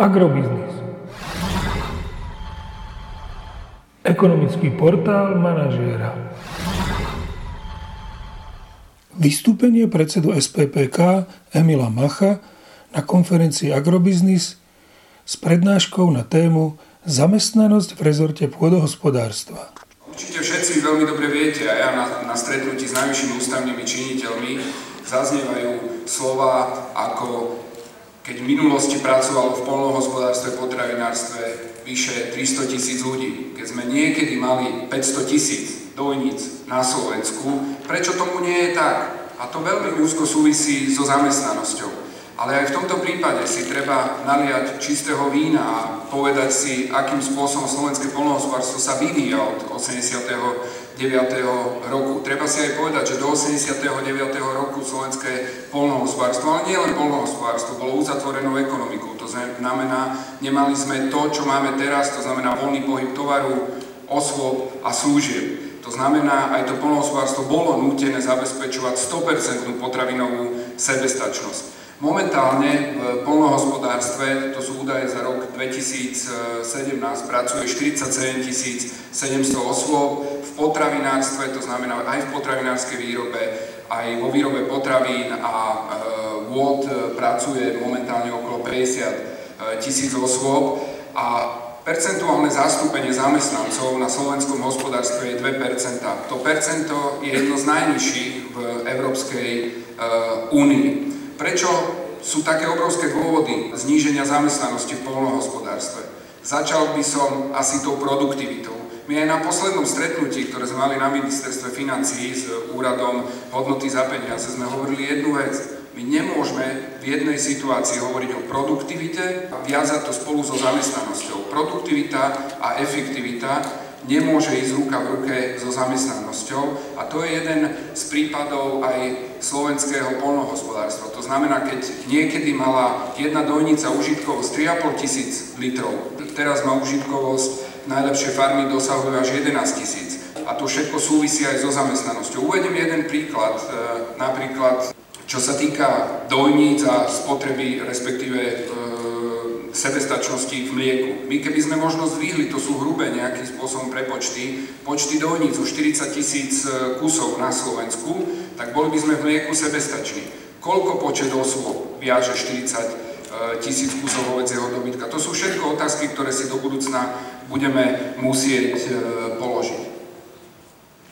Agrobiznis. Ekonomický portál manažéra. Vystúpenie predsedu SPPK Emila Macha na konferencii Agrobiznis s prednáškou na tému Zamestnanosť v rezorte pôdohospodárstva. Určite všetci veľmi dobre viete, a ja na, na stretnutí s najvyššími ústavnými činiteľmi zaznievajú slova ako keď v minulosti pracovalo v polnohospodárstve, potravinárstve vyše 300 tisíc ľudí, keď sme niekedy mali 500 tisíc dojníc na Slovensku, prečo tomu nie je tak? A to veľmi úzko súvisí so zamestnanosťou. Ale aj v tomto prípade si treba naliať čistého vína a povedať si, akým spôsobom slovenské polnohospodárstvo sa vyvíja od 89. roku. Treba si aj povedať, že do 89. roku slovenské polnohospodárstvo, ale nie len polnohospodárstvo, bolo uzatvorenou ekonomikou. To znamená, nemali sme to, čo máme teraz, to znamená voľný pohyb tovaru, osôb a služieb. To znamená, aj to polnohospodárstvo bolo nútené zabezpečovať 100% potravinovú sebestačnosť. Momentálne v polnohospodárstve, to sú údaje za rok 2017, pracuje 47 700 osôb, potravinárstve, to znamená aj v potravinárskej výrobe, aj vo výrobe potravín a e, vôd pracuje momentálne okolo 50 e, tisíc osôb a percentuálne zastúpenie zamestnancov na slovenskom hospodárstve je 2%. To percento je jedno z najnižších v Európskej e, únii. Prečo sú také obrovské dôvody zníženia zamestnanosti v polnohospodárstve? Začal by som asi tou produktivitou. My aj na poslednom stretnutí, ktoré sme mali na ministerstve financií s úradom hodnoty za peniaze, sme hovorili jednu vec. My nemôžeme v jednej situácii hovoriť o produktivite a viazať to spolu so zamestnanosťou. Produktivita a efektivita nemôže ísť ruka v ruke so zamestnanosťou a to je jeden z prípadov aj slovenského polnohospodárstva. To znamená, keď niekedy mala jedna dojnica užitkovosť 3,5 tisíc litrov, teraz má užitkovosť najlepšie farmy dosahujú až 11 tisíc. A to všetko súvisí aj so zamestnanosťou. Uvedem jeden príklad, e, napríklad čo sa týka dojníc a spotreby, respektíve e, sebestačnosti v mlieku. My keby sme možno zvýhli, to sú hrubé nejakým spôsobom prepočty, počty dojníc o 40 tisíc e, kusov na Slovensku, tak boli by sme v mlieku sebestační. Koľko počet osôb viaže 40 e, tisíc kusov hovedzieho dobytka? To sú všetko otázky, ktoré si do budúcna budeme musieť e, položiť.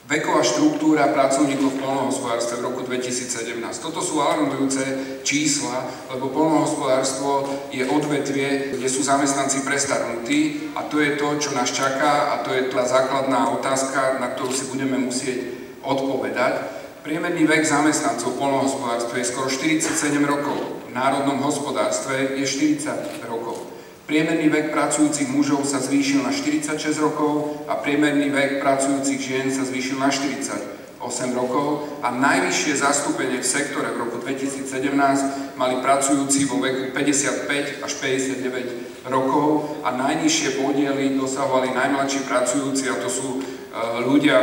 Veková štruktúra pracovníkov v polnohospodárstve v roku 2017. Toto sú alarmujúce čísla, lebo polnohospodárstvo je odvetvie, kde sú zamestnanci prestarnutí a to je to, čo nás čaká a to je tá základná otázka, na ktorú si budeme musieť odpovedať. Priemerný vek zamestnancov v polnohospodárstve je skoro 47 rokov, národnom hospodárstve je 40 rokov. Priemerný vek pracujúcich mužov sa zvýšil na 46 rokov a priemerný vek pracujúcich žien sa zvýšil na 48 rokov a najvyššie zastúpenie v sektore v roku 2017 mali pracujúci vo veku 55 až 59 rokov a najnižšie podiely dosahovali najmladší pracujúci a to sú e, ľudia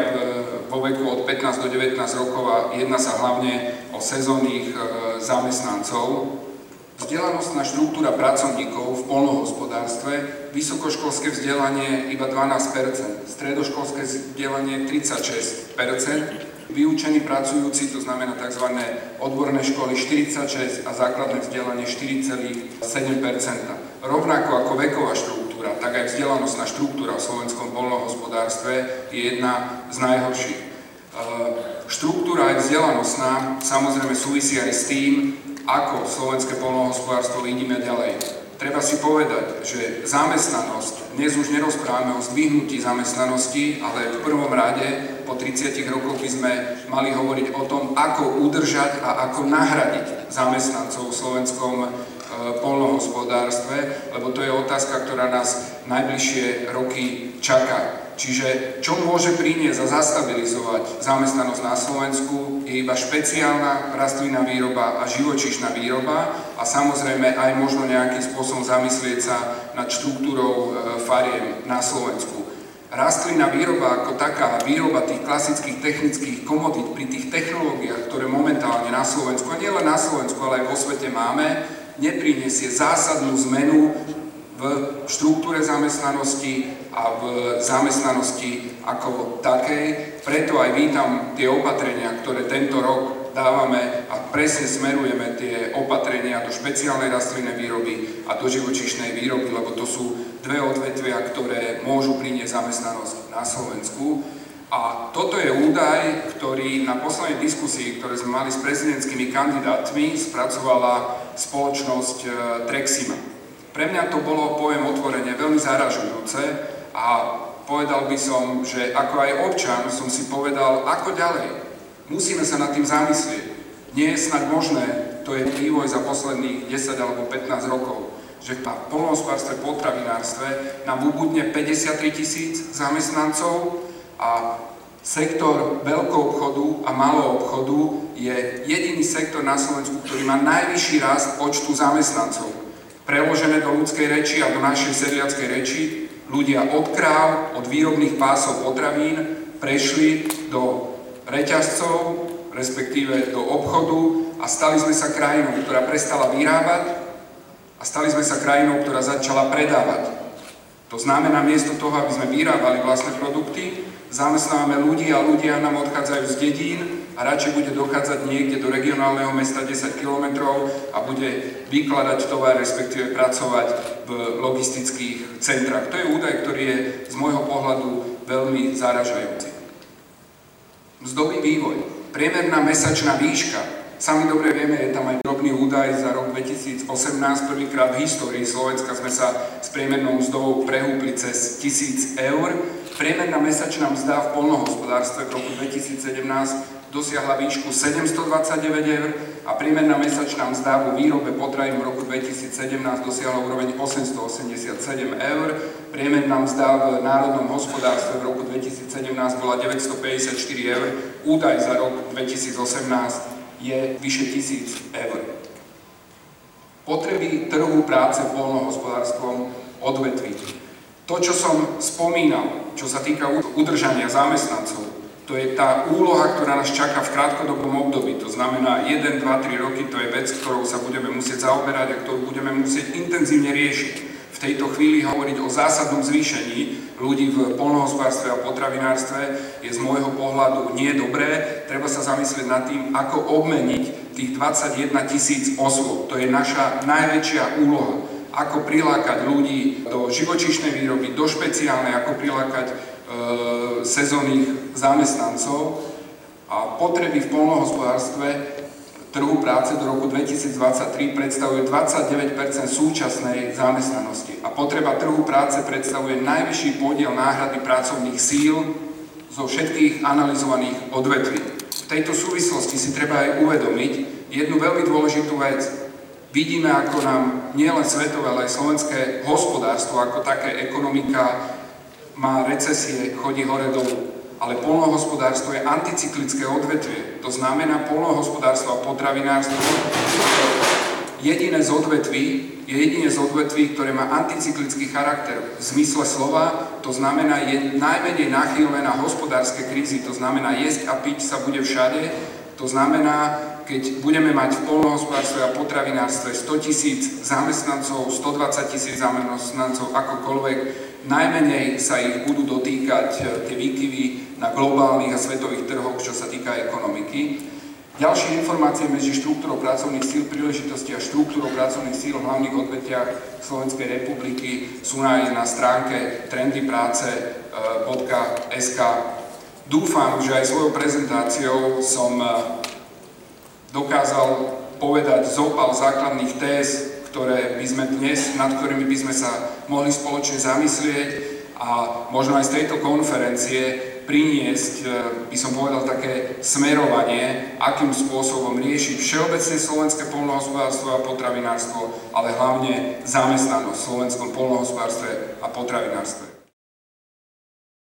vo veku od 15 do 19 rokov a jedná sa hlavne o sezónnych e, zamestnancov. Vzdelanostná štruktúra pracovníkov v polnohospodárstve, vysokoškolské vzdelanie iba 12%, stredoškolské vzdelanie 36%, vyučení pracujúci, to znamená tzv. odborné školy 46 a základné vzdelanie 4,7%. Rovnako ako veková štruktúra, tak aj vzdelanostná štruktúra v slovenskom polnohospodárstve je jedna z najhorších. Štruktúra aj vzdelanostná samozrejme súvisí aj s tým, ako slovenské polnohospodárstvo vidíme ďalej. Treba si povedať, že zamestnanosť, dnes už nerozprávame o zdvihnutí zamestnanosti, ale v prvom rade po 30 rokoch by sme mali hovoriť o tom, ako udržať a ako nahradiť zamestnancov v slovenskom polnohospodárstve, lebo to je otázka, ktorá nás najbližšie roky čaká. Čiže čo môže priniesť a zastabilizovať zamestnanosť na Slovensku je iba špeciálna rastlinná výroba a živočíšna výroba a samozrejme aj možno nejakým spôsobom zamyslieť sa nad štruktúrou e, fariem na Slovensku. Rastlinná výroba ako taká, výroba tých klasických technických komodít pri tých technológiách, ktoré momentálne na Slovensku, a nielen na Slovensku, ale aj vo svete máme, nepriniesie zásadnú zmenu štruktúre zamestnanosti a v zamestnanosti ako takej. Preto aj vítam tie opatrenia, ktoré tento rok dávame a presne smerujeme tie opatrenia do špeciálnej rastlinnej výroby a do živočišnej výroby, lebo to sú dve odvetvia, ktoré môžu priniesť zamestnanosť na Slovensku. A toto je údaj, ktorý na poslednej diskusii, ktoré sme mali s prezidentskými kandidátmi, spracovala spoločnosť e, Trexima. Pre mňa to bolo, poviem otvorene, veľmi zaražujúce a povedal by som, že ako aj občan som si povedal, ako ďalej. Musíme sa nad tým zamyslieť. Nie je snad možné, to je vývoj za posledných 10 alebo 15 rokov, že na polnohospodárstve, potravinárstve nám ubudne 53 tisíc zamestnancov a sektor veľkou obchodu a malou obchodu je jediný sektor na Slovensku, ktorý má najvyšší rast počtu zamestnancov. Preložené do ľudskej reči a do našej seriackej reči, ľudia od kráv, od výrobných pásov potravín prešli do reťazcov, respektíve do obchodu a stali sme sa krajinou, ktorá prestala vyrábať a stali sme sa krajinou, ktorá začala predávať. To znamená, miesto toho, aby sme vyrábali vlastné produkty, zamestnávame ľudí a ľudia nám odchádzajú z dedín a radšej bude dochádzať niekde do regionálneho mesta 10 km a bude vykladať tovar, respektíve pracovať v logistických centrách. To je údaj, ktorý je z môjho pohľadu veľmi zaražajúci. Mzdový vývoj. Priemerná mesačná výška Sami dobre vieme, je tam aj drobný údaj za rok 2018. Prvýkrát v histórii Slovenska sme sa s priemernou mzdou prehúpli cez 1000 eur. Priemerná mesačná mzda v polnohospodárstve v roku 2017 dosiahla výšku 729 eur a priemerná mesačná mzda vo výrobe potravín v roku 2017 dosiahla úroveň 887 eur. Priemerná mzda v národnom hospodárstve v roku 2017 bola 954 eur. Údaj za rok 2018 je vyše tisíc eur. Potreby trhu práce v polnohospodárskom odvetví. To, čo som spomínal, čo sa týka udržania zamestnancov, to je tá úloha, ktorá nás čaká v krátkodobom období. To znamená 1, 2, 3 roky, to je vec, ktorou sa budeme musieť zaoberať a ktorú budeme musieť intenzívne riešiť tejto chvíli hovoriť o zásadnom zvýšení ľudí v polnohospodárstve a potravinárstve je z môjho pohľadu nie dobré. Treba sa zamyslieť nad tým, ako obmeniť tých 21 tisíc osôb. To je naša najväčšia úloha. Ako prilákať ľudí do živočišnej výroby, do špeciálnej, ako prilákať e, sezónnych zamestnancov. A potreby v polnohospodárstve trhu práce do roku 2023 predstavuje 29% súčasnej zamestnanosti a potreba trhu práce predstavuje najvyšší podiel náhrady pracovných síl zo všetkých analyzovaných odvetví. V tejto súvislosti si treba aj uvedomiť jednu veľmi dôležitú vec. Vidíme, ako nám nielen svetové, ale aj slovenské hospodárstvo, ako také ekonomika má recesie, chodí hore dolu ale polnohospodárstvo je anticyklické odvetvie. To znamená, polnohospodárstvo a potravinárstvo jediné z odvetví, je jediné z odvetví, ktoré má anticyklický charakter. V zmysle slova to znamená, je najmenej nachýlené na hospodárske krízy. To znamená, jesť a piť sa bude všade. To znamená, keď budeme mať v polnohospodárstve a potravinárstve 100 tisíc zamestnancov, 120 tisíc zamestnancov, akokoľvek, najmenej sa ich budú dotýkať eh, tie výkyvy na globálnych a svetových trhoch, čo sa týka ekonomiky. Ďalšie informácie medzi štruktúrou pracovných síl, príležitosti a štruktúrou pracovných síl v hlavných odvetiach Slovenskej republiky sú aj na stránke trendypráce.sk. Dúfam, že aj svojou prezentáciou som eh, dokázal povedať zopal základných téz, ktoré by sme dnes, nad ktorými by sme sa mohli spoločne zamyslieť a možno aj z tejto konferencie priniesť, e, by som povedal, také smerovanie, akým spôsobom riešiť všeobecne slovenské polnohospodárstvo a potravinárstvo, ale hlavne zamestnanosť v slovenskom polnohospodárstve a potravinárstve.